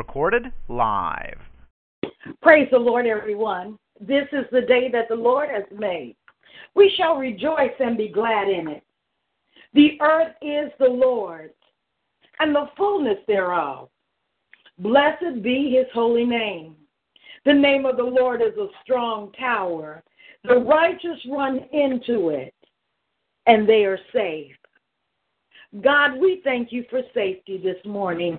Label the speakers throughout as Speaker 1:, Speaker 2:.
Speaker 1: Recorded live.
Speaker 2: Praise the Lord, everyone. This is the day that the Lord has made. We shall rejoice and be glad in it. The earth is the Lord's, and the fullness thereof. Blessed be his holy name. The name of the Lord is a strong tower. The righteous run into it, and they are safe. God, we thank you for safety this morning.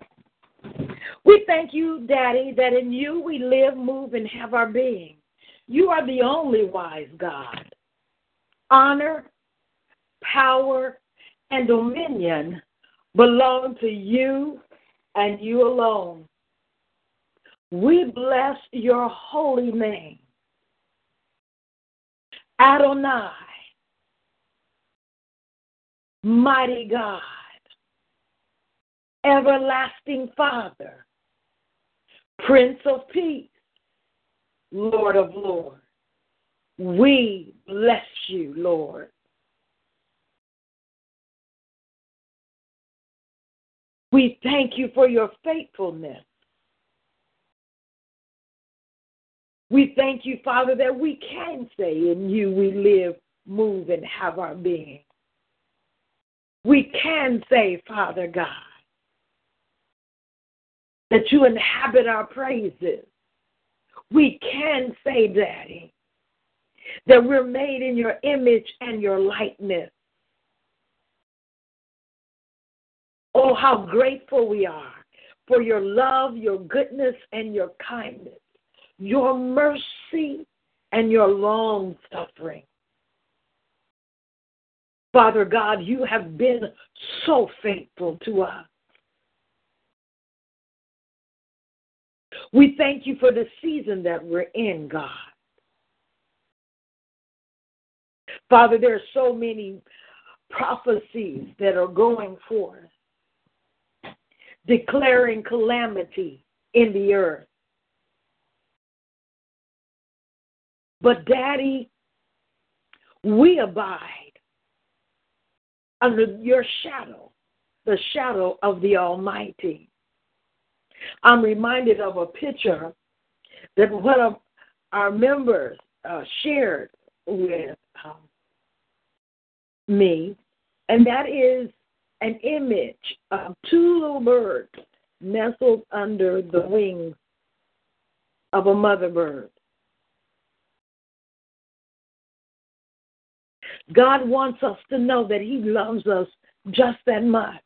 Speaker 2: We thank you, Daddy, that in you we live, move, and have our being. You are the only wise God. Honor, power, and dominion belong to you and you alone. We bless your holy name. Adonai, mighty God everlasting Father, Prince of Peace, Lord of Lords. We bless you, Lord. We thank you for your faithfulness. We thank you, Father, that we can say in you we live, move, and have our being. We can say, Father God, that you inhabit our praises. We can say, Daddy, that we're made in your image and your likeness. Oh, how grateful we are for your love, your goodness, and your kindness, your mercy, and your long suffering. Father God, you have been so faithful to us. We thank you for the season that we're in, God. Father, there are so many prophecies that are going forth, declaring calamity in the earth. But, Daddy, we abide under your shadow, the shadow of the Almighty. I'm reminded of a picture that one of our members uh, shared with um, me, and that is an image of two little birds nestled under the wings of a mother bird. God wants us to know that He loves us just that much.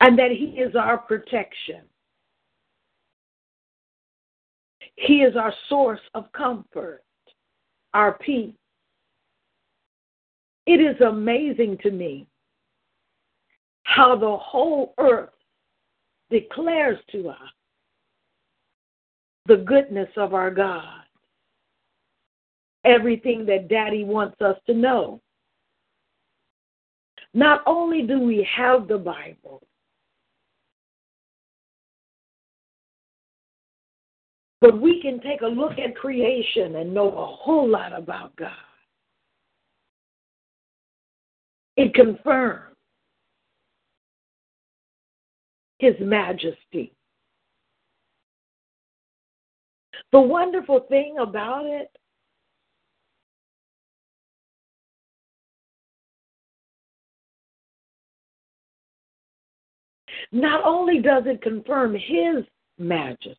Speaker 2: And that He is our protection. He is our source of comfort, our peace. It is amazing to me how the whole earth declares to us the goodness of our God. Everything that Daddy wants us to know. Not only do we have the Bible, But we can take a look at creation and know a whole lot about God. It confirms His majesty. The wonderful thing about it not only does it confirm his majesty,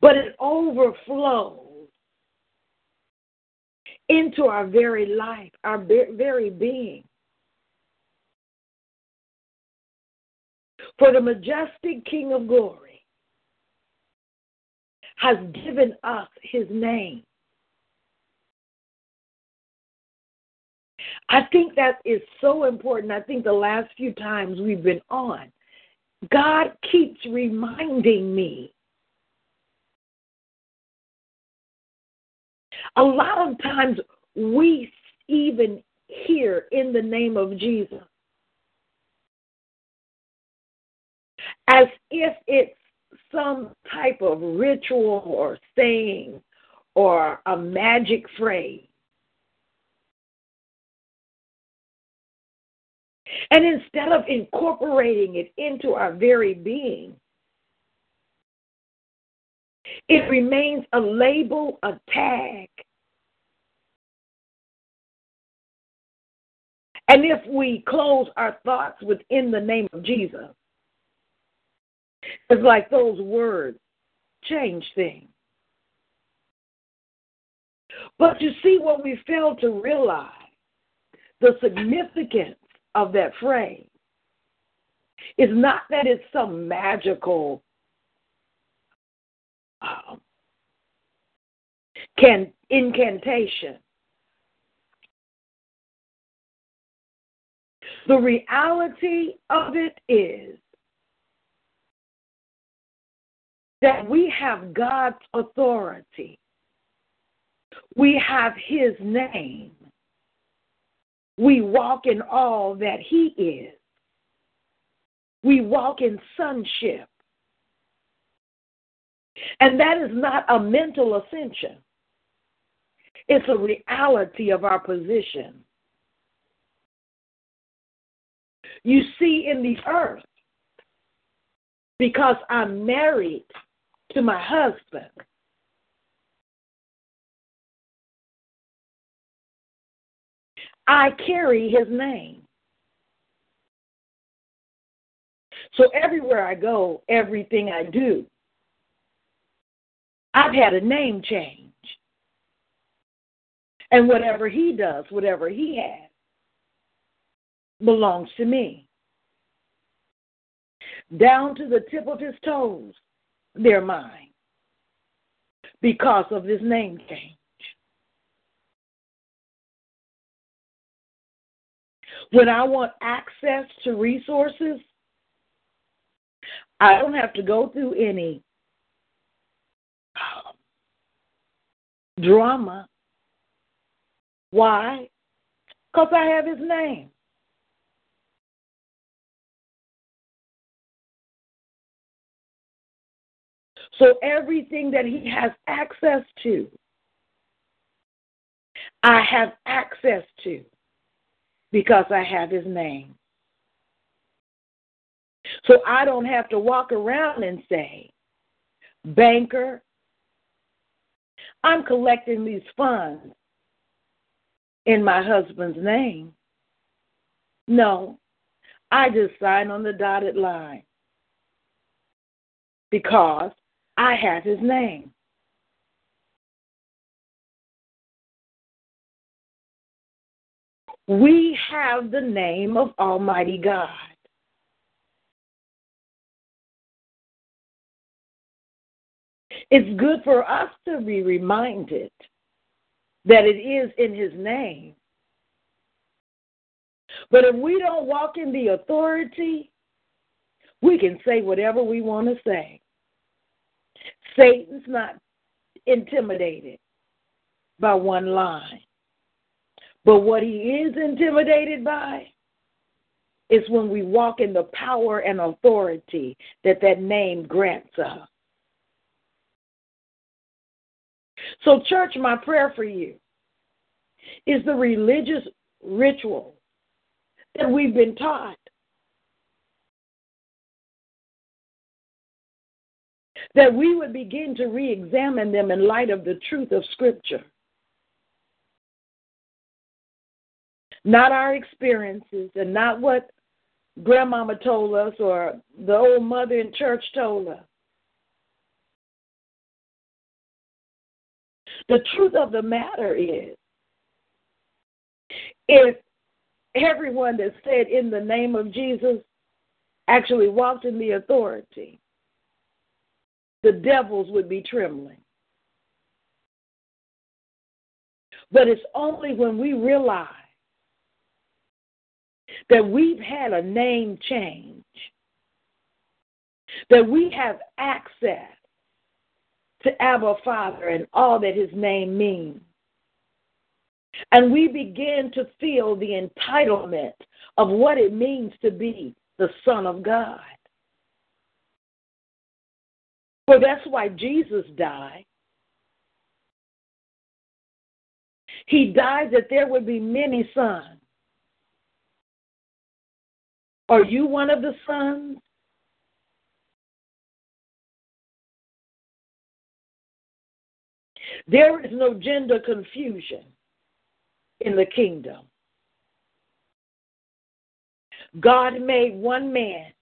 Speaker 2: but it overflows into our very life, our very being. For the majestic King of glory has given us his name. I think that is so important. I think the last few times we've been on, God keeps reminding me. A lot of times we even hear in the name of Jesus as if it's some type of ritual or saying or a magic phrase. And instead of incorporating it into our very being, it remains a label, a tag. And if we close our thoughts within the name of Jesus, it's like those words change things. But you see, what we fail to realize the significance of that phrase is not that it's some magical um, can incantation. The reality of it is that we have God's authority. We have His name we walk in all that He is. We walk in sonship. And that is not a mental ascension, it's a reality of our position. You see, in the earth, because I'm married to my husband, I carry his name. So everywhere I go, everything I do, I've had a name change. And whatever he does, whatever he has, belongs to me. Down to the tip of his toes, they're mine because of this name change. When I want access to resources, I don't have to go through any um, drama. Why? Because I have his name. So everything that he has access to, I have access to because I have his name. So I don't have to walk around and say, Banker, I'm collecting these funds in my husband's name. No, I just sign on the dotted line because I have his name. We have the name of Almighty God. It's good for us to be reminded that it is in His name. But if we don't walk in the authority, we can say whatever we want to say. Satan's not intimidated by one line. But what he is intimidated by is when we walk in the power and authority that that name grants us. So, church, my prayer for you is the religious ritual that we've been taught. That we would begin to re examine them in light of the truth of Scripture. not our experiences and not what grandmama told us or the old mother in church told us. The truth of the matter is, if everyone that said in the name of Jesus actually walked in the authority, the devils would be trembling. But it's only when we realize that we've had a name change, that we have access to Abba Father and all that his name means. And we begin to feel the entitlement of what it means to be the Son of God. For that's why Jesus died. He died that there would be many sons. Are you one of the sons? There is no gender confusion in the kingdom. God made one man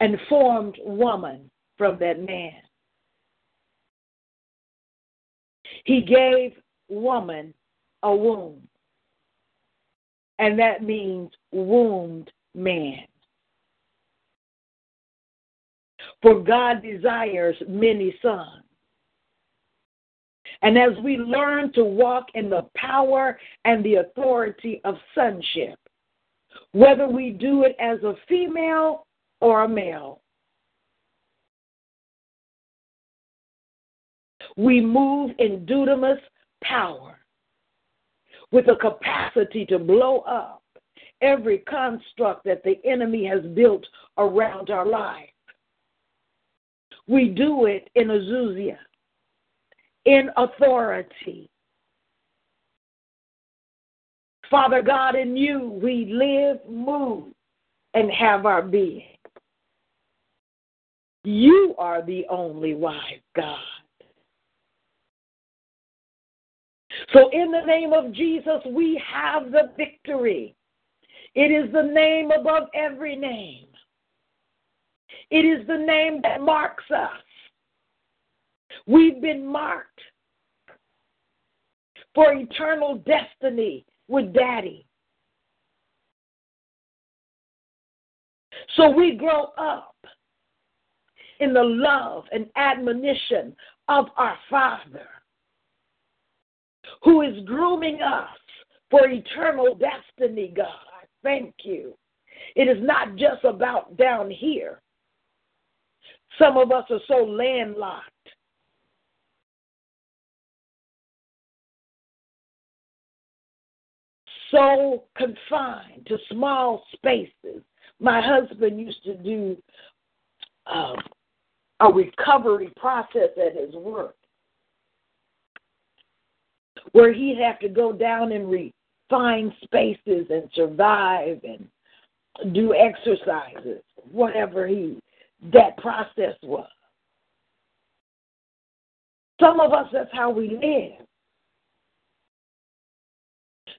Speaker 2: and formed woman from that man. He gave woman a womb, and that means wombed man. For God desires many sons. And as we learn to walk in the power and the authority of sonship, whether we do it as a female or a male, we move in dunamis power with a capacity to blow up every construct that the enemy has built around our life. We do it in exousia, in authority. Father God, in you we live, move, and have our being. You are the only wise God. So, in the name of Jesus, we have the victory. It is the name above every name. It is the name that marks us. We've been marked for eternal destiny with Daddy. So we grow up in the love and admonition of our Father who is grooming us for eternal destiny, God. Thank you. It is not just about down here. Some of us are so landlocked. So confined to small spaces. My husband used to do um, a recovery process at his work where he'd have to go down and refine spaces and survive and do exercises, whatever he that process was. Some of us, that's how we live.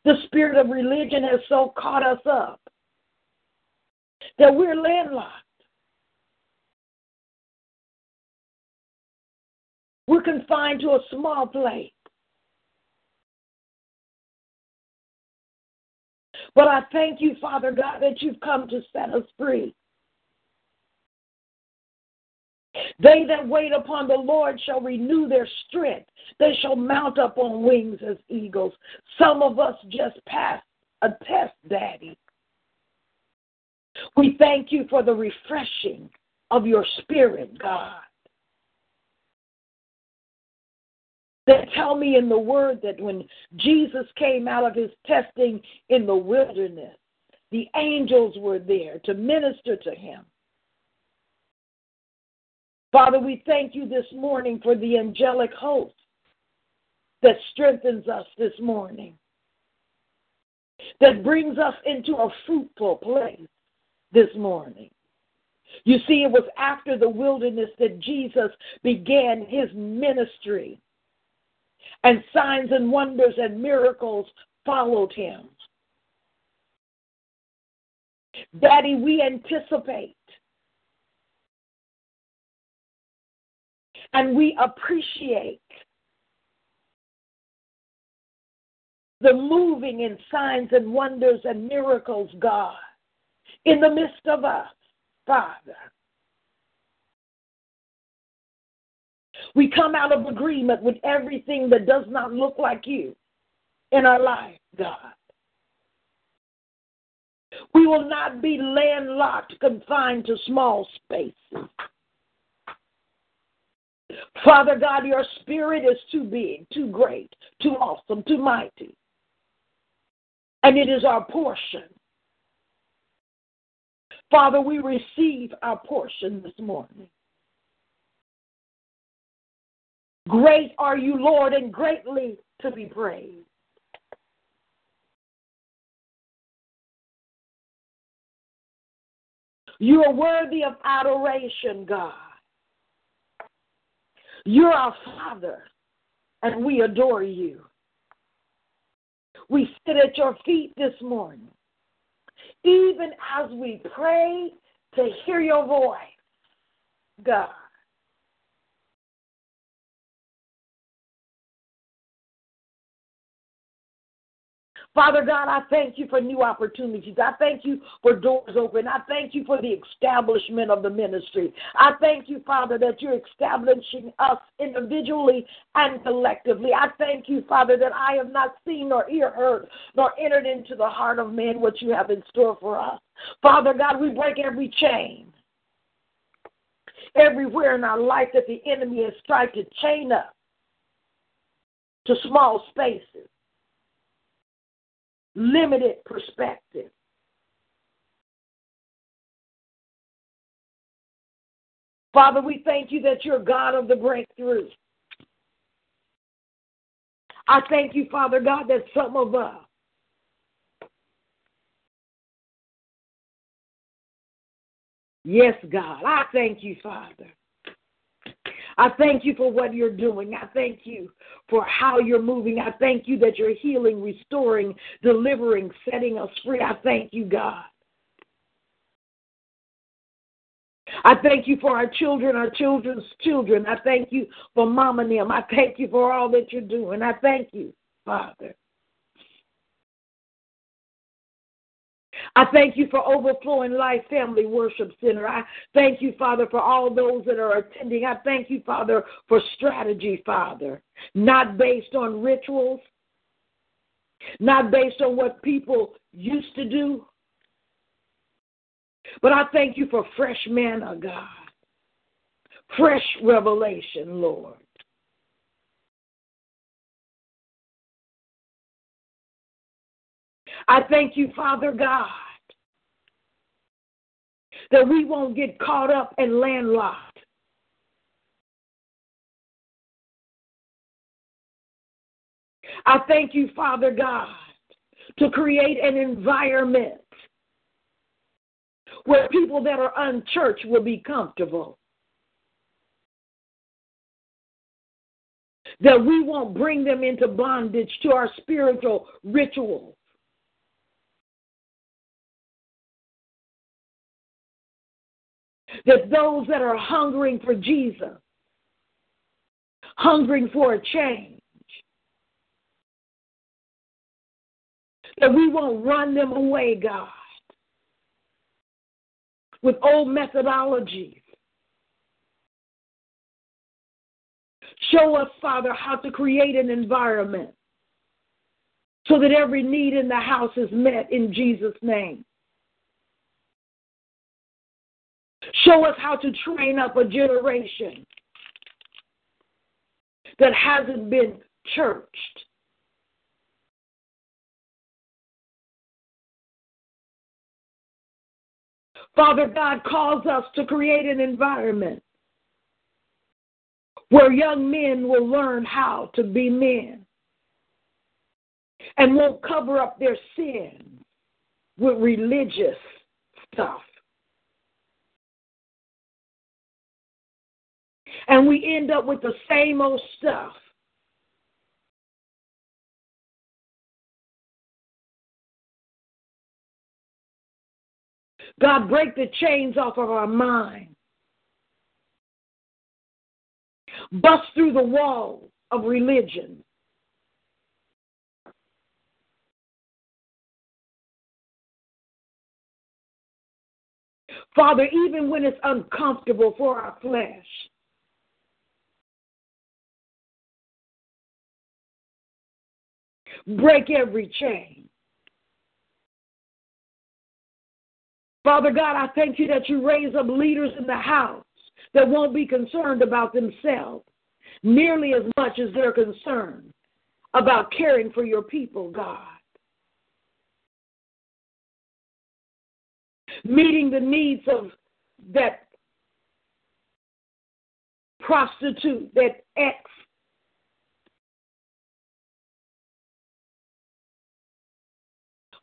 Speaker 2: The spirit of religion has so caught us up that we're landlocked. We're confined to a small place. But I thank you, Father God, that you've come to set us free. They that wait upon the Lord shall renew their strength. They shall mount up on wings as eagles. Some of us just passed a test, Daddy. We thank you for the refreshing of your spirit, God. They tell me in the word that when Jesus came out of his testing in the wilderness, the angels were there to minister to him. Father, we thank you this morning for the angelic host that strengthens us this morning, that brings us into a fruitful place this morning. You see, it was after the wilderness that Jesus began his ministry, and signs and wonders and miracles followed him. Daddy, we anticipate and we appreciate the moving in signs and wonders and miracles, God, in the midst of us, Father. We come out of agreement with everything that does not look like you in our life, God. We will not be landlocked, confined to small spaces. Father God, your spirit is too big, too great, too awesome, too mighty. And it is our portion. Father, we receive our portion this morning. Great are you, Lord, and greatly to be praised. You are worthy of adoration, God. You're our Father, and we adore you. We sit at your feet this morning, even as we pray to hear your voice, God. Father God, I thank you for new opportunities. I thank you for doors open. I thank you for the establishment of the ministry. I thank you, Father, that you're establishing us individually and collectively. I thank you, Father, that I have not seen nor ear heard nor entered into the heart of man what you have in store for us. Father God, we break every chain. Everywhere in our life that the enemy has tried to chain us to small spaces limited perspective. Father, we thank you that you're God of the breakthrough. I thank you, Father God, that some of us Yes, God. I thank you, Father. I thank you for what you're doing. I thank you for how you're moving. I thank you that you're healing, restoring, delivering, setting us free. I thank you, God. I thank you for our children, our children's children. I thank you for Mama and them. I thank you for all that you're doing. I thank you, Father. I thank you for overflowing life family worship center. I thank you, Father, for all those that are attending. I thank you, Father, for strategy, Father, not based on rituals, not based on what people used to do. But I thank you for fresh manna, God, fresh revelation, Lord. I thank you, Father God, that we won't get caught up and landlocked. I thank you, Father God, to create an environment where people that are unchurched will be comfortable. That we won't bring them into bondage to our spiritual rituals. That those that are hungering for Jesus, hungering for a change, that we won't run them away, God, with old methodologies. Show us, Father, how to create an environment so that every need in the house is met in Jesus' name. Show us how to train up a generation that hasn't been churched. Father God calls us to create an environment where young men will learn how to be men and won't cover up their sin with religious stuff. And we end up with the same old stuff. God, break the chains off of our mind. Bust through the walls of religion. Father, even when it's uncomfortable for our flesh, break every chain. Father God, I thank you that you raise up leaders in the house that won't be concerned about themselves nearly as much as they're concerned about caring for your people, God. Meeting the needs of that prostitute, that ex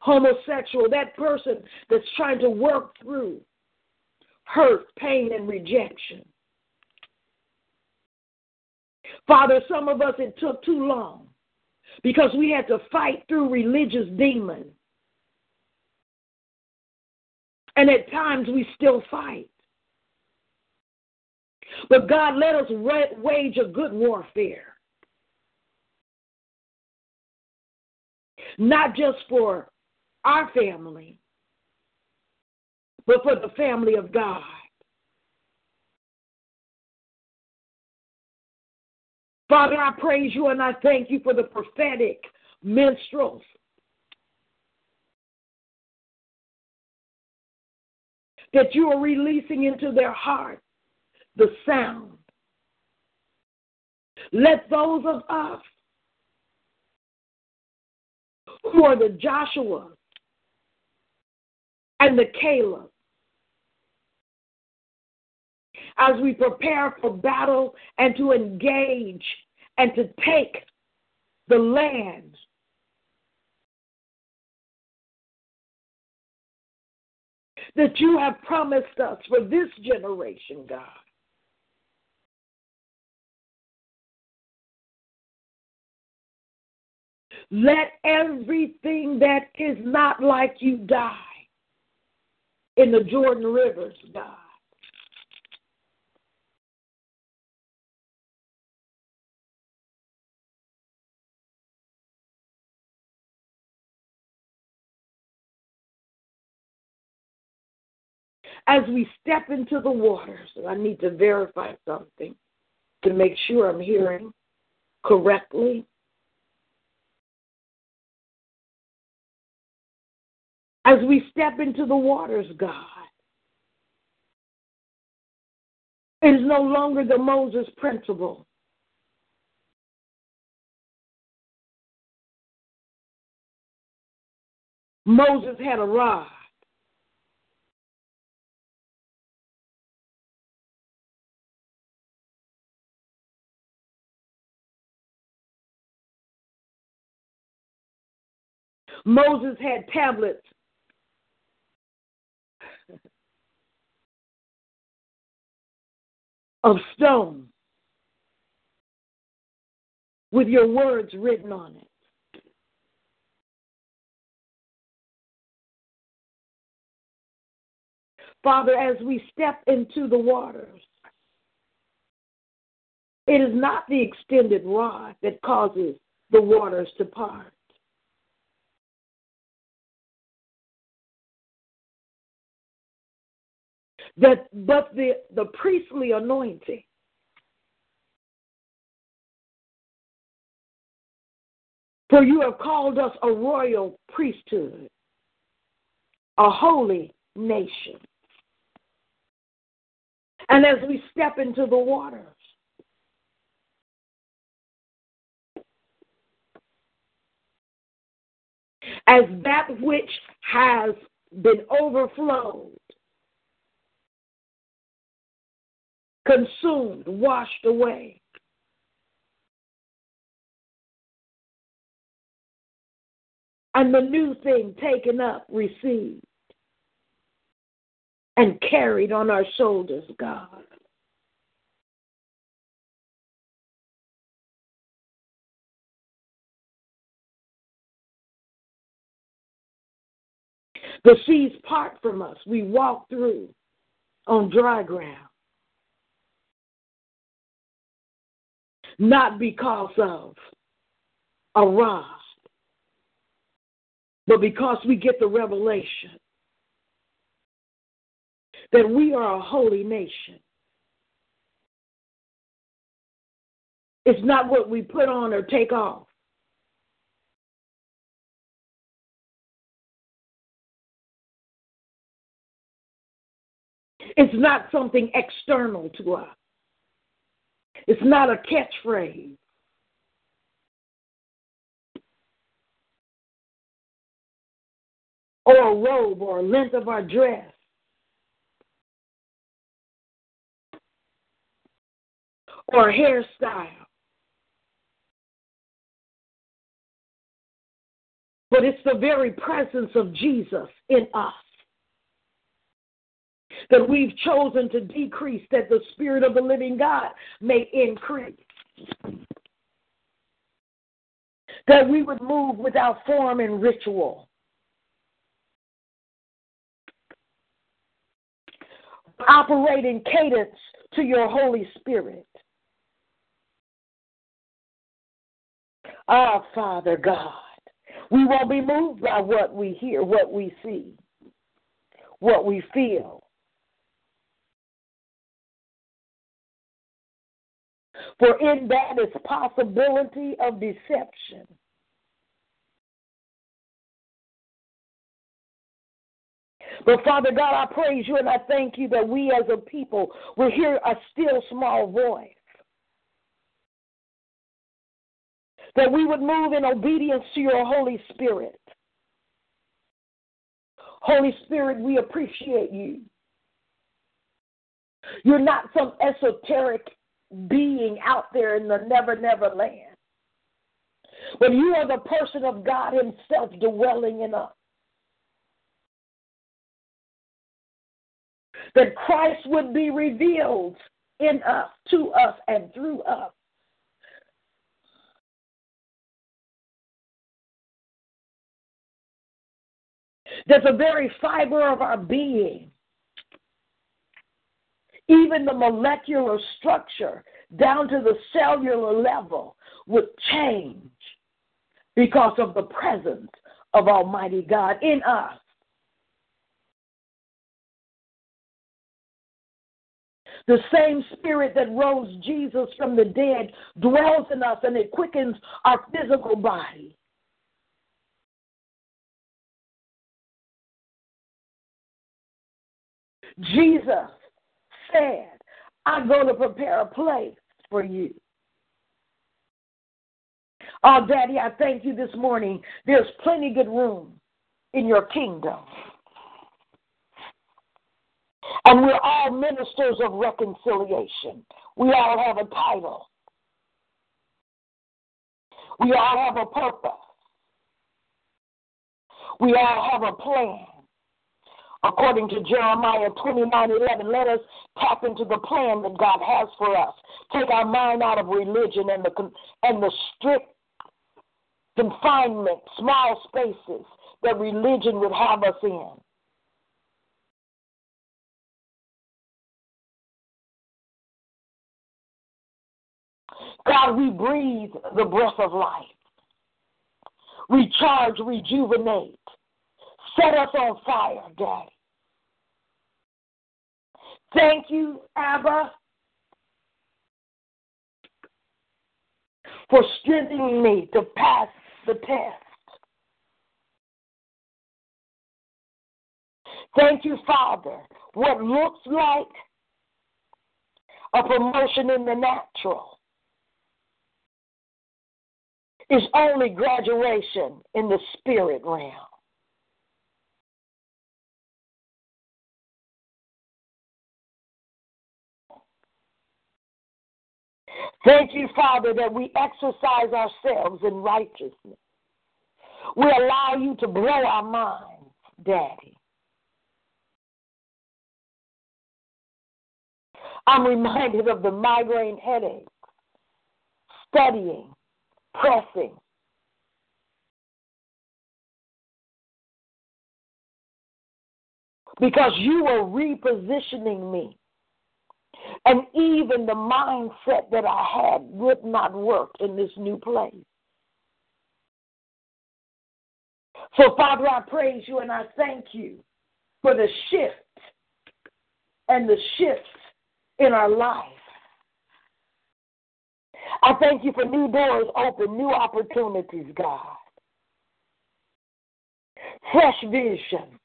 Speaker 2: homosexual, that person that's trying to work through hurt, pain, and rejection. Father, some of us, it took too long because we had to fight through religious demons. And at times we still fight. But God, let us wage a good warfare. Not just for our family, but for the family of God. Father, I praise you and I thank you for the prophetic minstrels. That you are releasing into their heart the sound. Let those of us who are the Joshua and the Caleb as we prepare for battle and to engage and to take the land. That you have promised us for this generation, God. Let everything that is not like you die in the Jordan rivers, God. as we step into the waters, I need to verify something to make sure I'm hearing correctly. As we step into the waters, God, it is no longer the Moses principle. Moses had a rod. Moses had tablets. Of stone with your words written on it. Father, as we step into the waters, it is not the extended rod that causes the waters to part. That but the, the priestly anointing. For you have called us a royal priesthood, a holy nation. And as we step into the waters, as that which has been overflowed consumed, washed away. And the new thing taken up, received, and carried on our shoulders, God. The seas part from us. We walk through on dry ground. Not because of a rod, but because we get the revelation that we are a holy nation. It's not what we put on or take off. It's not something external to us. It's not a catchphrase. Or a robe or a length of our dress. Or a hairstyle. But it's the very presence of Jesus in us that we've chosen to decrease that the Spirit of the living God may increase. That we would move without form and ritual. Operate in cadence to your Holy Spirit. Our Father God. We won't be moved by what we hear, what we see, what we feel. For in that is possibility of deception. But Father God, I praise you and I thank you that we as a people will hear a still small voice. That we would move in obedience to your Holy Spirit. Holy Spirit, we appreciate you. You're not some esoteric being out there in the never, never land. But you are the person of God Himself dwelling in us. That Christ would be revealed in us, to us, and through us. That the very fiber of our being even the molecular structure down to the cellular level would change because of the presence of Almighty God in us. The same spirit that rose Jesus from the dead dwells in us and it quickens our physical body. Jesus said, I'm going to prepare a place for you. Oh, Daddy, I thank you this morning. There's plenty good room in your kingdom. And we're all ministers of reconciliation. We all have a title. We all have a purpose. We all have a plan according to Jeremiah 29 11, let us tap into the plan that God has for us. Take our mind out of religion and the, and the strict confinement, small spaces that religion would have us in. God, we breathe the breath of life. Recharge, rejuvenate. Set us on fire, Daddy. Thank you, Abba, for strengthening me to pass the test. Thank you, Father. What looks like a promotion in the natural is only graduation in the spirit realm. Thank you, Father, that we exercise ourselves in righteousness. We allow you to blow our minds, Daddy. I'm reminded of the migraine headache, studying, pressing. Because you were repositioning me and even the mindset that I had would not work in this new place. So, Father, I praise you and I thank you for the shift and the shifts in our life. I thank you for new doors open, new opportunities, God. Fresh vision,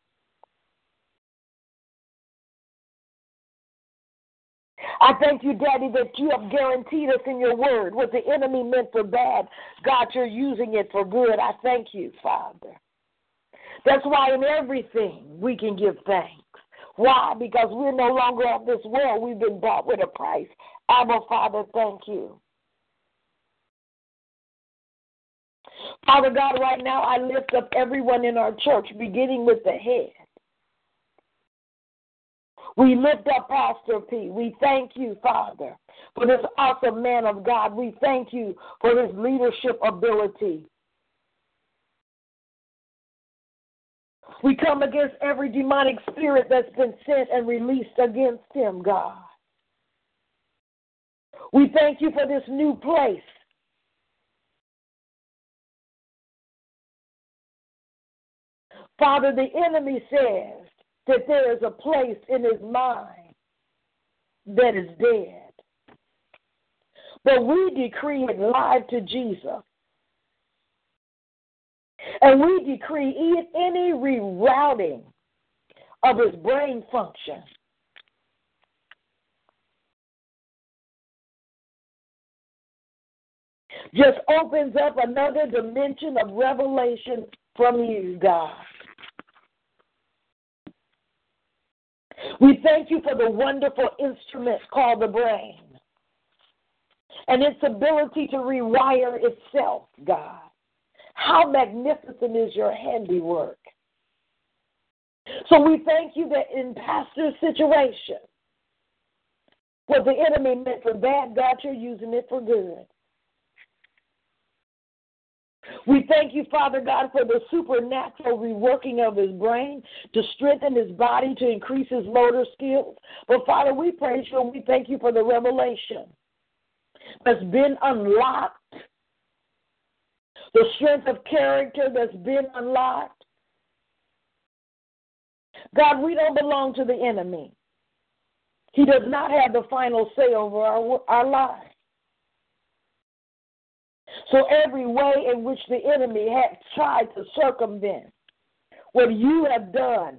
Speaker 2: I thank you, Daddy, that you have guaranteed us in your word what the enemy meant for bad. God, you're using it for good. I thank you, Father. That's why in everything we can give thanks. Why? Because we're no longer of this world. We've been bought with a price. Abba, Father, thank you. Father God, right now I lift up everyone in our church, beginning with the head. We lift up Pastor P. We thank you, Father, for this awesome man of God. We thank you for his leadership ability. We come against every demonic spirit that's been sent and released against him, God. We thank you for this new place. Father, the enemy says that there is a place in his mind that is dead. But we decree it live to Jesus. And we decree any rerouting of his brain function. Just opens up another dimension of revelation from you, God. We thank you for the wonderful instrument called the brain and its ability to rewire itself, God. How magnificent is your handiwork. So we thank you that in Pastor's situation, what the enemy meant for bad, God, you're using it for good. We thank you, Father God, for the supernatural reworking of his brain to strengthen his body, to increase his motor skills. But Father, we praise you and we thank you for the revelation that's been unlocked the strength of character that's been unlocked. God, we don't belong to the enemy. He does not have the final say over our, our lives. So every way in which the enemy has tried to circumvent what you have done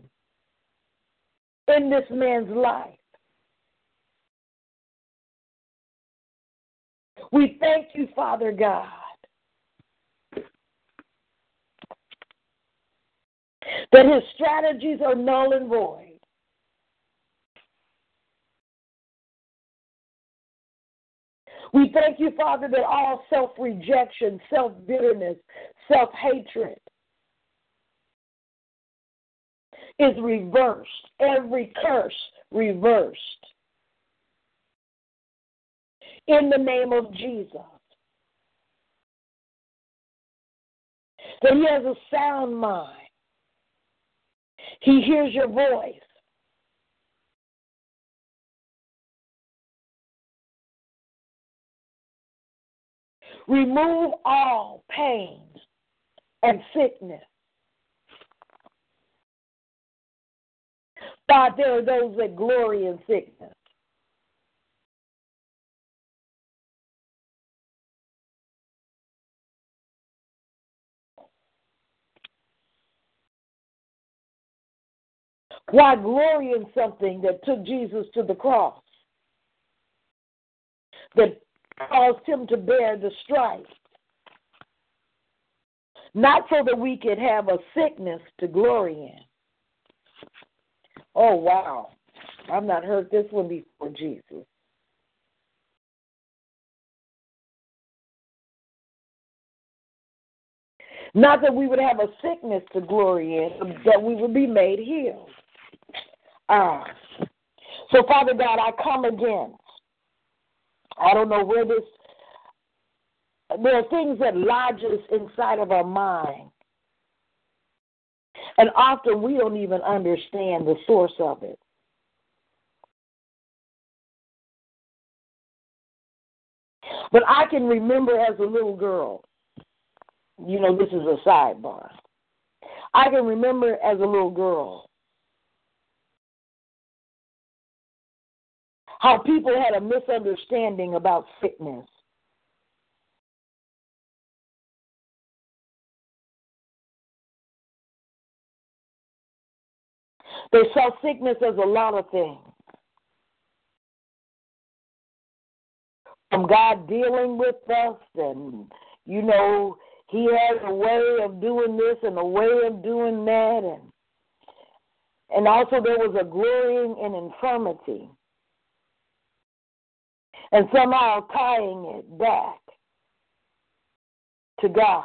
Speaker 2: in this man's life, we thank you, Father God, that his strategies are null and void. We thank you, Father, that all self rejection, self bitterness, self hatred is reversed, every curse reversed. In the name of Jesus. That he has a sound mind. He hears your voice. Remove all pain and sickness. God, there are those that glory in sickness. Why glory in something that took Jesus to the cross? That caused him to bear the strife. Not so that we could have a sickness to glory in. Oh, wow. I've not heard this one before, Jesus. Not that we would have a sickness to glory in, that we would be made healed. Ah. So, Father God, I come against. I don't know where this. There are things that lodges inside of our mind. And often we don't even understand the source of it. But I can remember as a little girl, you know, this is a sidebar. I can remember as a little girl how people had a misunderstanding about sickness. They saw sickness as a lot of things. from God dealing with us, and you know, He has a way of doing this and a way of doing that, and and also there was a glorying in infirmity, and somehow tying it back to God.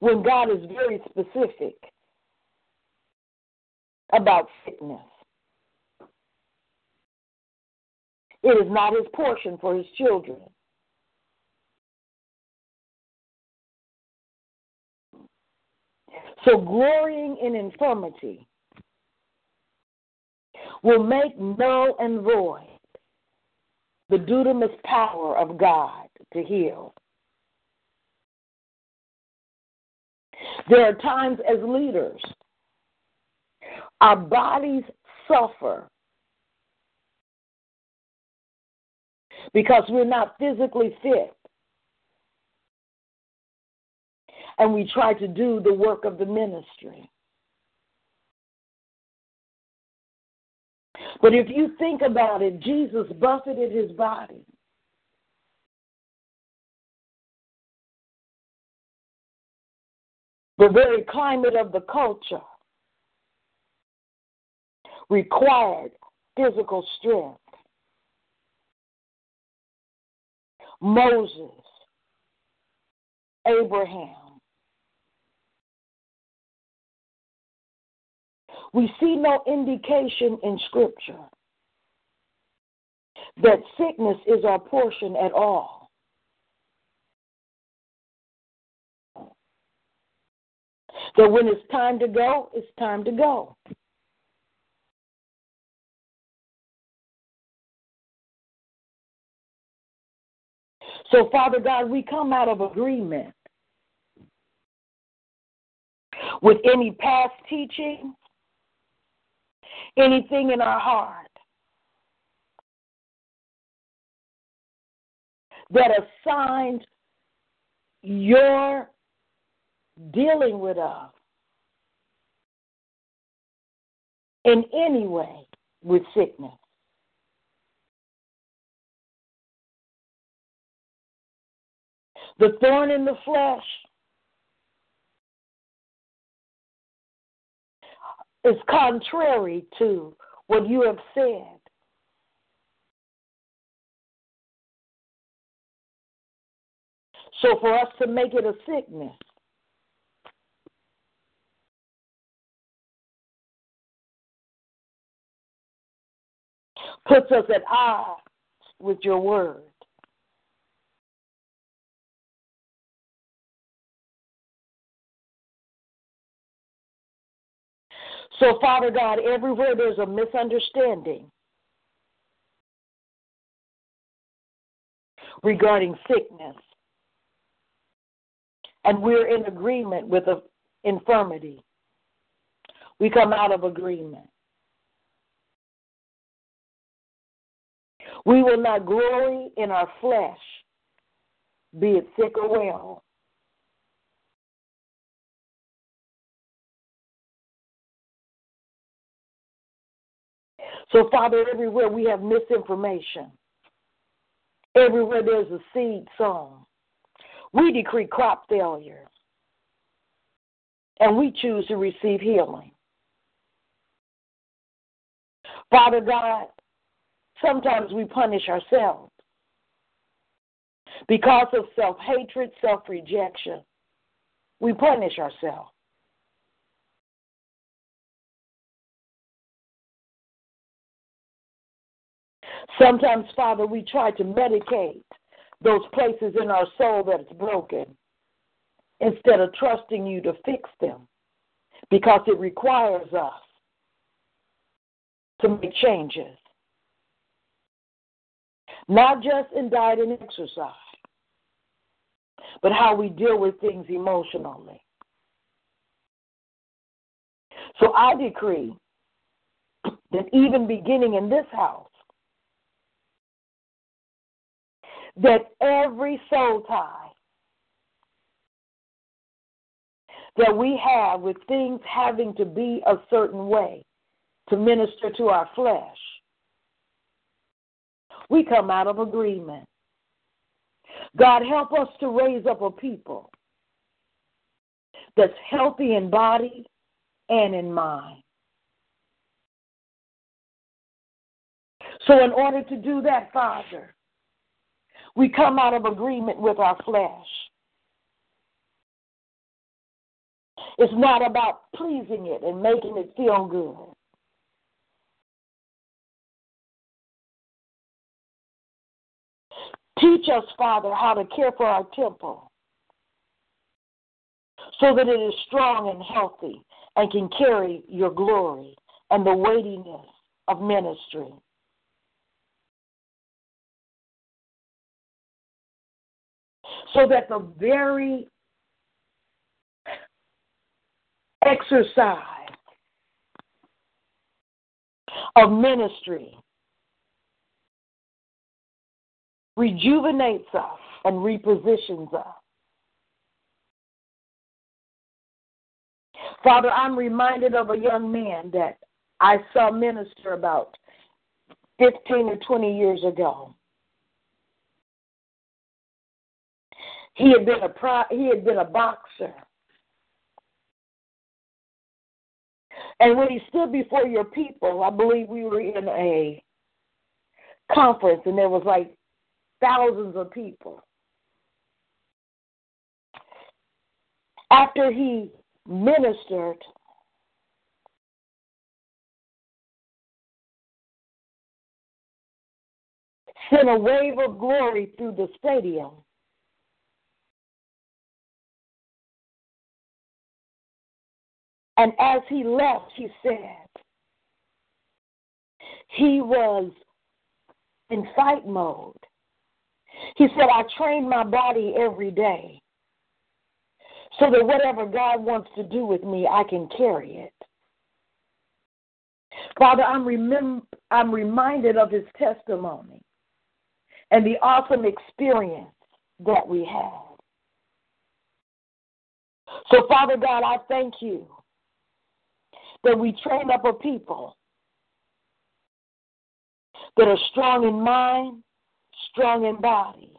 Speaker 2: when God is very specific about sickness. It is not his portion for his children. So, glorying in infirmity will make null and void the dunamis power of God to heal. There are times as leaders, our bodies suffer because we're not physically fit. And we try to do the work of the ministry. But if you think about it, Jesus buffeted his body The very climate of the culture required physical strength. Moses, Abraham. We see no indication in Scripture that sickness is our portion at all. So when it's time to go, it's time to go. So, Father God, we come out of agreement with any past teaching, anything in our heart that assigns your dealing with us in any way with sickness. The thorn in the flesh is contrary to what you have said. So for us to make it a sickness, puts us at odds with your word. So, Father God, everywhere there's a misunderstanding regarding sickness, and we're in agreement with the infirmity, we come out of agreement. We will not glory in our flesh, be it sick or well. So, Father, everywhere we have misinformation, everywhere there's a seed sown, we decree crop failure and we choose to receive healing. Father God, Sometimes we punish ourselves because of self hatred, self rejection. We punish ourselves. Sometimes, Father, we try to medicate those places in our soul that is broken instead of trusting you to fix them because it requires us to make changes not just in diet and exercise, but how we deal with things emotionally. So I decree that even beginning in this house, that every soul tie that we have with things having to be a certain way to minister to our flesh, we come out of agreement. God, help us to raise up a people that's healthy in body and in mind. So, in order to do that, Father, we come out of agreement with our flesh. It's not about pleasing it and making it feel good. Teach us, Father, how to care for our temple so that it is strong and healthy and can carry your glory and the weightiness of ministry. So that the very exercise of ministry rejuvenates us and repositions us. Father, I'm reminded of a young man that I saw minister about 15 or 20 years ago. He had been a he had been a boxer. And when he stood before your people, I believe we were in a conference and there was like thousands of people. After he ministered, sent a wave of glory through the stadium. And as he left, he said, he was in fight mode. He said, I train my body every day so that whatever God wants to do with me, I can carry it. Father, I'm, remem- I'm reminded of his testimony and the awesome experience that we had. So, Father God, I thank you that we train up a people that are strong in mind, strong in body.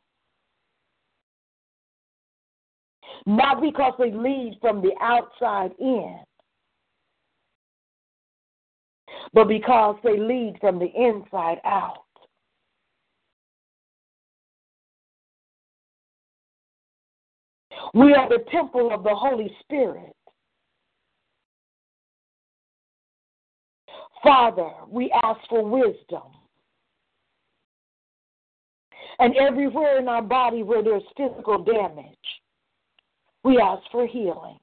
Speaker 2: Not because they lead from the outside in, but because they lead from the inside out. We are the temple of the Holy Spirit. Father, we ask for wisdom. And everywhere in our body where there's physical damage, we ask for healing.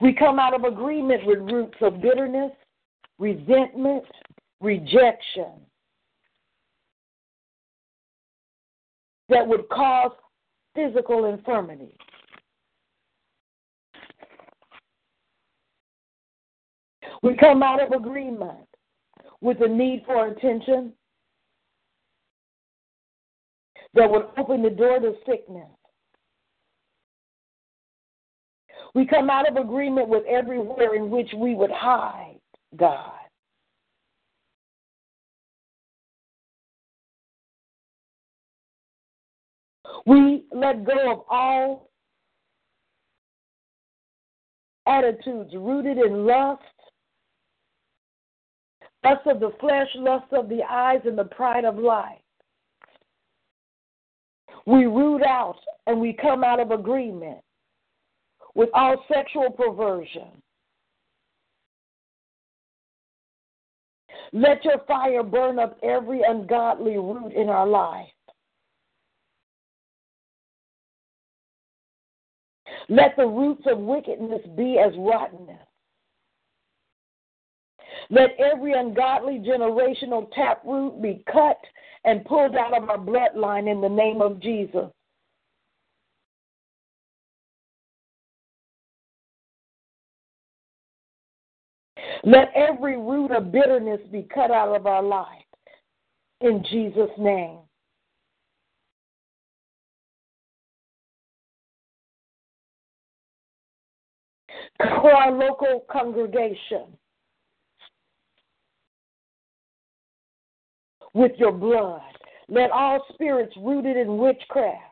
Speaker 2: We come out of agreement with roots of bitterness, resentment, rejection that would cause physical infirmity. We come out of agreement with the need for attention that would open the door to sickness. We come out of agreement with everywhere in which we would hide God. We let go of all attitudes rooted in lust, lust of the flesh, lust of the eyes, and the pride of life. We root out and we come out of agreement with all sexual perversion. Let your fire burn up every ungodly root in our life. Let the roots of wickedness be as rottenness. Let every ungodly generational taproot be cut and pulled out of our bloodline in the name of Jesus. Let every root of bitterness be cut out of our life in Jesus' name. For our local congregation, with your blood. Let all spirits rooted in witchcraft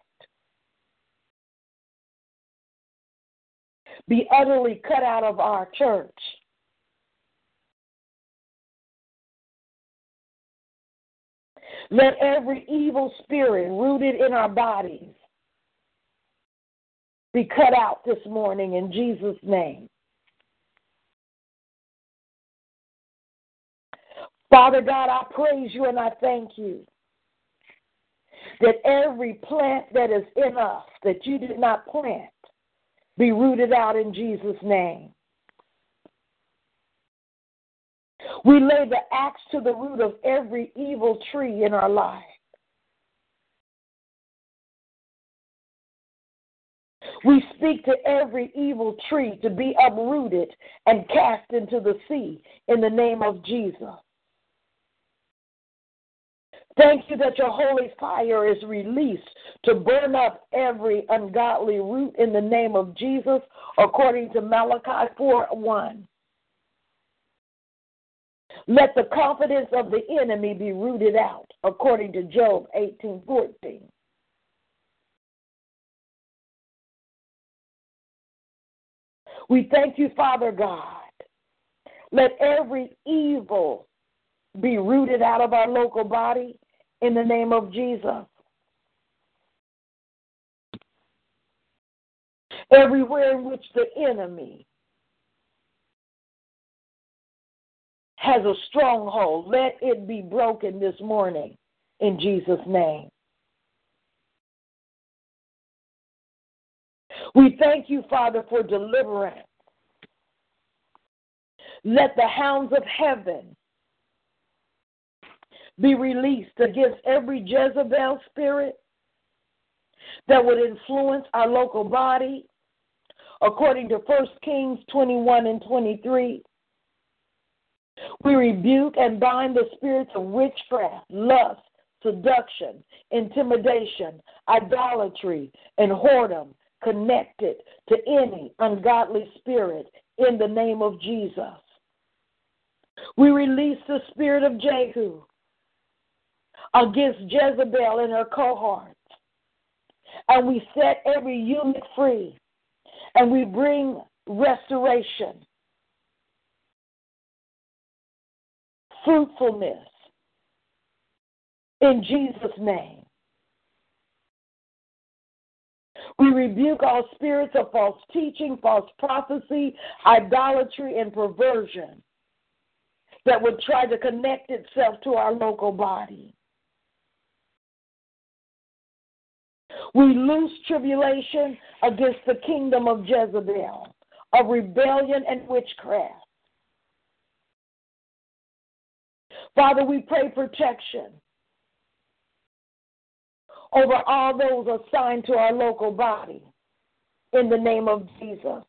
Speaker 2: be utterly cut out of our church. Let every evil spirit rooted in our bodies be cut out this morning in Jesus' name. Father God, I praise you and I thank you that every plant that is in us that you did not plant be rooted out in Jesus' name. We lay the axe to the root of every evil tree in our life. We speak to every evil tree to be uprooted and cast into the sea in the name of Jesus. Thank you that your holy fire is released to burn up every ungodly root in the name of Jesus, according to Malachi 4 1. Let the confidence of the enemy be rooted out, according to Job 18 14. We thank you, Father God. Let every evil be rooted out of our local body in the name of Jesus. Everywhere in which the enemy has a stronghold, let it be broken this morning in Jesus' name. We thank you, Father, for deliverance. Let the hounds of heaven be released against every Jezebel spirit that would influence our local body, according to 1 Kings 21 and 23. We rebuke and bind the spirits of witchcraft, lust, seduction, intimidation, idolatry, and whoredom connected to any ungodly spirit in the name of Jesus. We release the spirit of Jehu against Jezebel and her cohorts. And we set every eunuch free. And we bring restoration, fruitfulness in Jesus' name. We rebuke all spirits of false teaching, false prophecy, idolatry, and perversion that would try to connect itself to our local body. We loose tribulation against the kingdom of Jezebel, of rebellion and witchcraft. Father, we pray protection over all those assigned to our local body in the name of Jesus.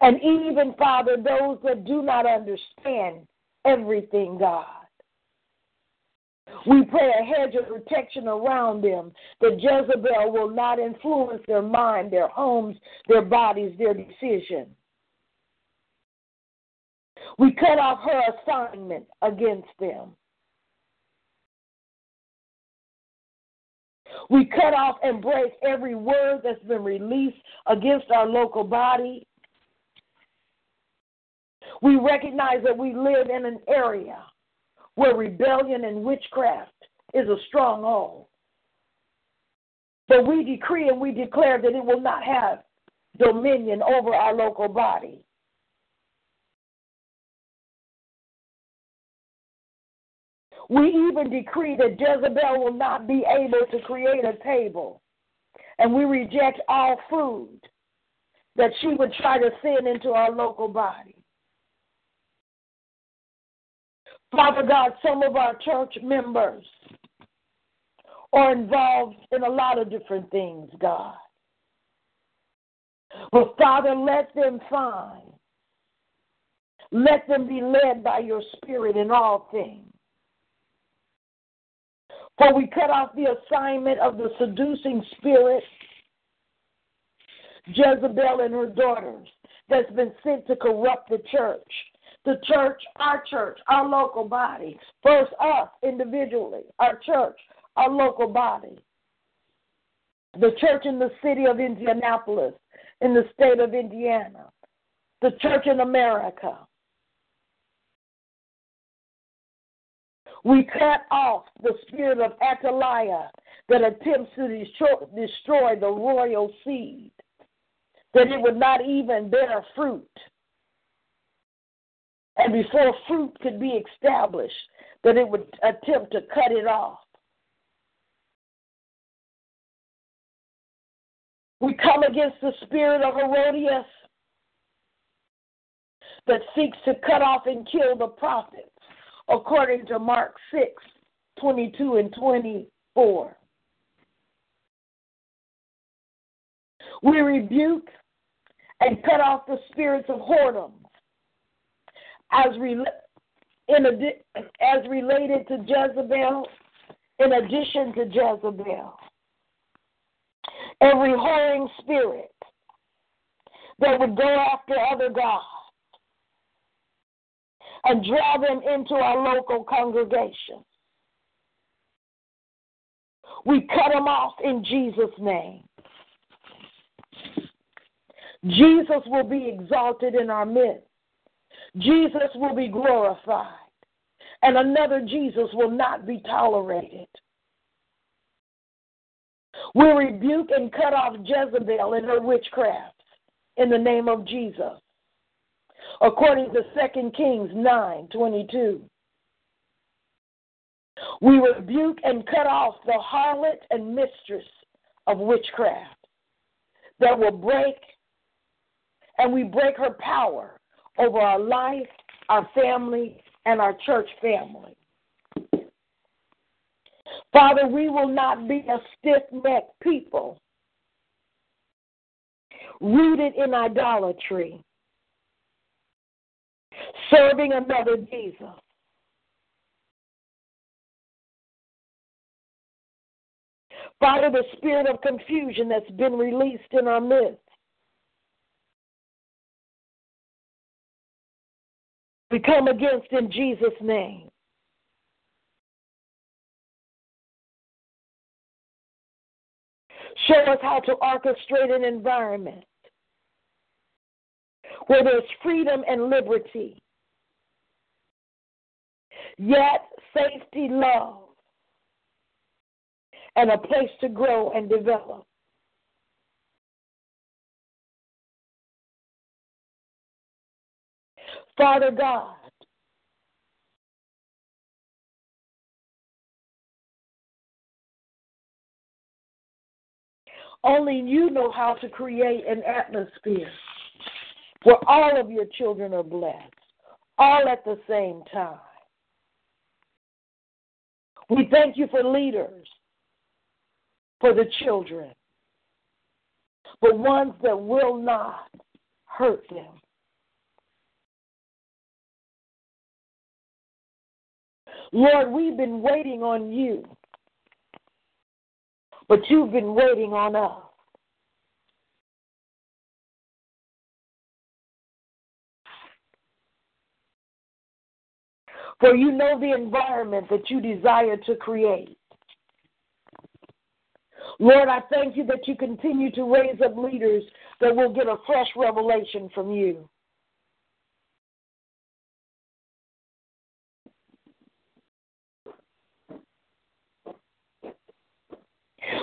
Speaker 2: And even, Father, those that do not understand everything, God. We pray a hedge of protection around them that Jezebel will not influence their mind, their homes, their bodies, their decision. We cut off her assignment against them. We cut off and break every word that's been released against our local body. We recognize that we live in an area where rebellion and witchcraft is a stronghold. But we decree and we declare that it will not have dominion over our local body. We even decree that Jezebel will not be able to create a table. And we reject all food that she would try to send into our local body. Father God, some of our church members are involved in a lot of different things, God. But Father, let them find, let them be led by your Spirit in all things. For we cut off the assignment of the seducing spirit Jezebel and her daughters that's been sent to corrupt the church. The church, our church, our local body. First, us individually, our church, our local body. The church in the city of Indianapolis, in the state of Indiana. The church in America. We cut off the spirit of Athaliah that attempts to destroy the royal seed, that it would not even bear fruit. And before fruit could be established, that it would attempt to cut it off. We come against the spirit of Herodias that seeks to cut off and kill the prophets, according to Mark 6 22 and 24. We rebuke and cut off the spirits of whoredom as, re- in as related to Jezebel, in addition to Jezebel. Every whoring spirit that would go after other gods and draw them into our local congregation. We cut them off in Jesus' name. Jesus will be exalted in our midst. Jesus will be glorified. And another Jesus will not be tolerated. We rebuke and cut off Jezebel and her witchcraft in the name of Jesus. According to 2 Kings 9 22. We rebuke and cut off the harlot and mistress of witchcraft that will break and we break her power over our life, our family, and our church family. Father, we will not be a stiff necked people rooted in idolatry, serving another Jesus. Father, the spirit of confusion that's been released in our midst We come against in Jesus' name. Show us how to orchestrate an environment where there's freedom and liberty, yet safety, love, and a place to grow and develop. Father God, only you know how to create an atmosphere where all of your children are blessed, all at the same time. We thank you for leaders, for the children, but ones that will not hurt them. Lord, we've been waiting on you, but you've been waiting on us. For you know the environment that you desire to create. Lord, I thank you that you continue to raise up leaders that will get a fresh revelation from you.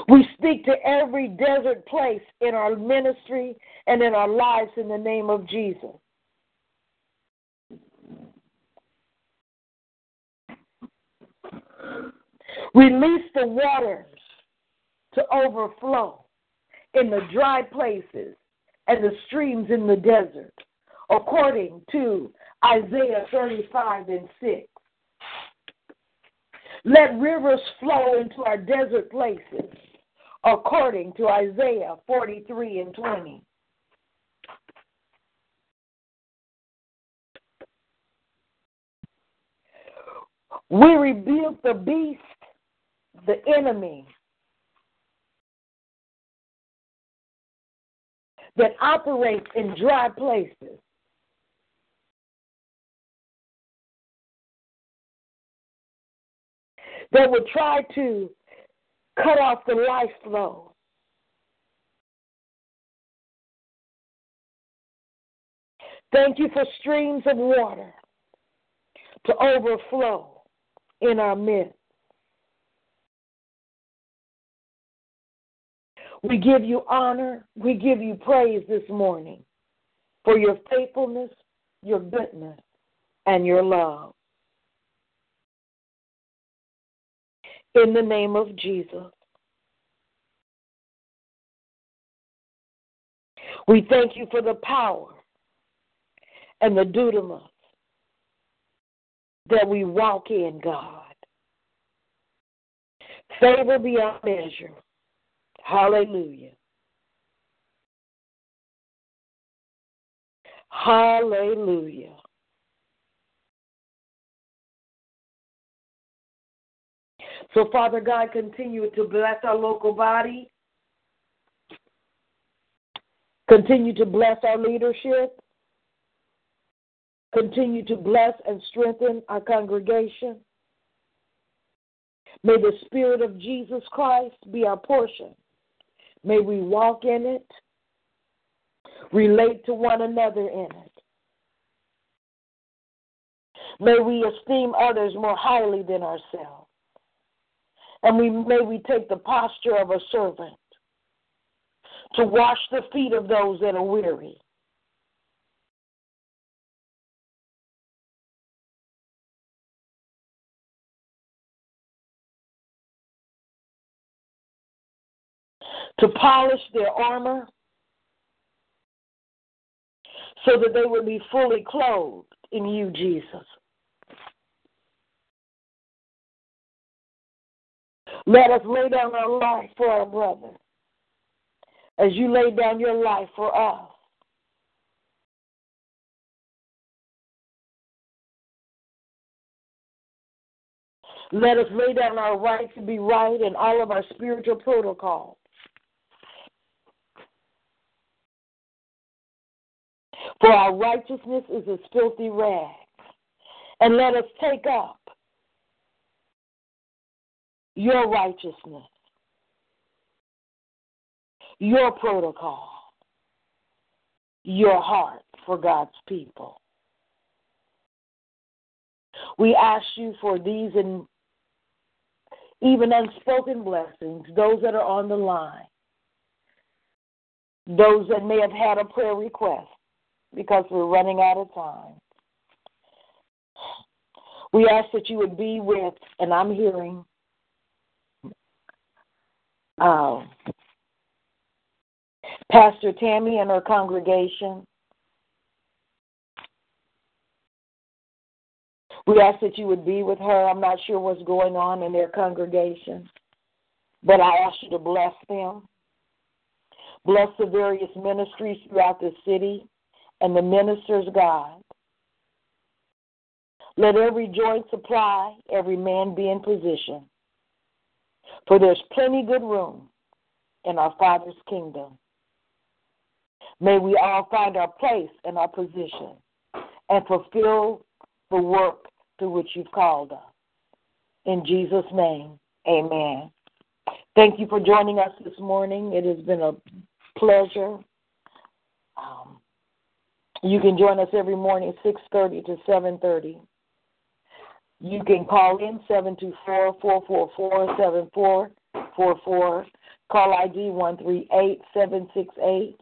Speaker 2: We speak to every desert place in our ministry and in our lives in the name of Jesus. Release the waters to overflow in the dry places and the streams in the desert, according to Isaiah 35 and 6. Let rivers flow into our desert places, according to Isaiah 43 and 20. We rebuke the beast, the enemy, that operates in dry places. That will try to cut off the life flow. Thank you for streams of water to overflow in our midst. We give you honor. We give you praise this morning for your faithfulness, your goodness, and your love. In the name of Jesus. We thank you for the power and the dunamis that we walk in, God. Favor beyond measure. Hallelujah. Hallelujah. So, Father God, continue to bless our local body. Continue to bless our leadership. Continue to bless and strengthen our congregation. May the Spirit of Jesus Christ be our portion. May we walk in it, relate to one another in it. May we esteem others more highly than ourselves. And we, may we take the posture of a servant to wash the feet of those that are weary. To polish their armor so that they would be fully clothed in you, Jesus. Let us lay down our life for our brother as you lay down your life for us. Let us lay down our right to be right and all of our spiritual protocols. For our righteousness is as filthy rags. And let us take up your righteousness, your protocol, your heart for God's people. We ask you for these and even unspoken blessings, those that are on the line, those that may have had a prayer request because we're running out of time. We ask that you would be with, and I'm hearing uh, Pastor Tammy and her congregation. We ask that you would be with her. I'm not sure what's going on in their congregation, but I ask you to bless them. Bless the various ministries throughout the city and the ministers, God. Let every joint supply, every man be in position. For there's plenty good room in our Father's kingdom. May we all find our place and our position and fulfill the work to which you've called us. In Jesus' name, amen. Thank you for joining us this morning. It has been a pleasure. Um, you can join us every morning, 6.30 to 7.30. You can call in 724-444-7444. Call ID 138768.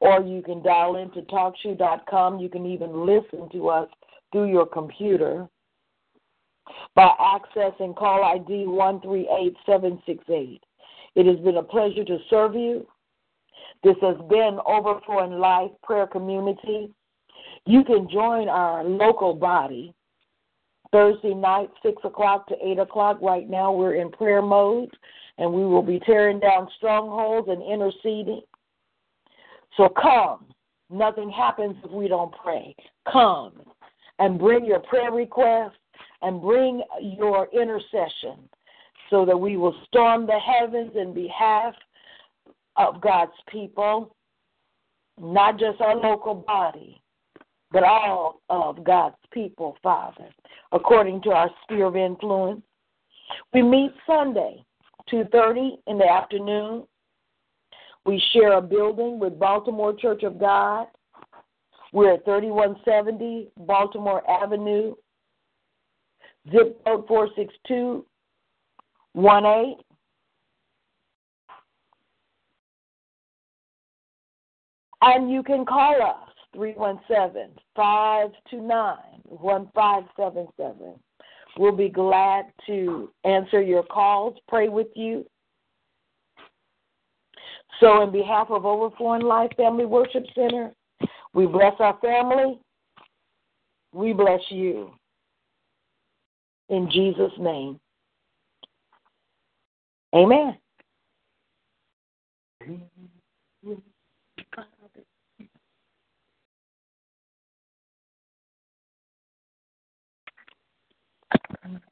Speaker 2: Or you can dial into talkshoe.com. You can even listen to us through your computer by accessing call ID 138768. It has been a pleasure to serve you. This has been Overflowing Life Prayer Community. You can join our local body Thursday night, 6 o'clock to 8 o'clock. Right now, we're in prayer mode, and we will be tearing down strongholds and interceding. So come. Nothing happens if we don't pray. Come and bring your prayer request and bring your intercession so that we will storm the heavens in behalf of God's people. not just our local body, but all of God's people, Father, according to our sphere of influence. We meet Sunday, 2:30 in the afternoon. We share a building with Baltimore Church of God. We're at 3170 Baltimore Avenue, zip code 46218. And you can call us 317 529 1577. We'll be glad to answer your calls, pray with you. So, in behalf of Overflowing Life Family Worship Center, we bless our family. We bless you. In Jesus' name. Amen. Mm-hmm.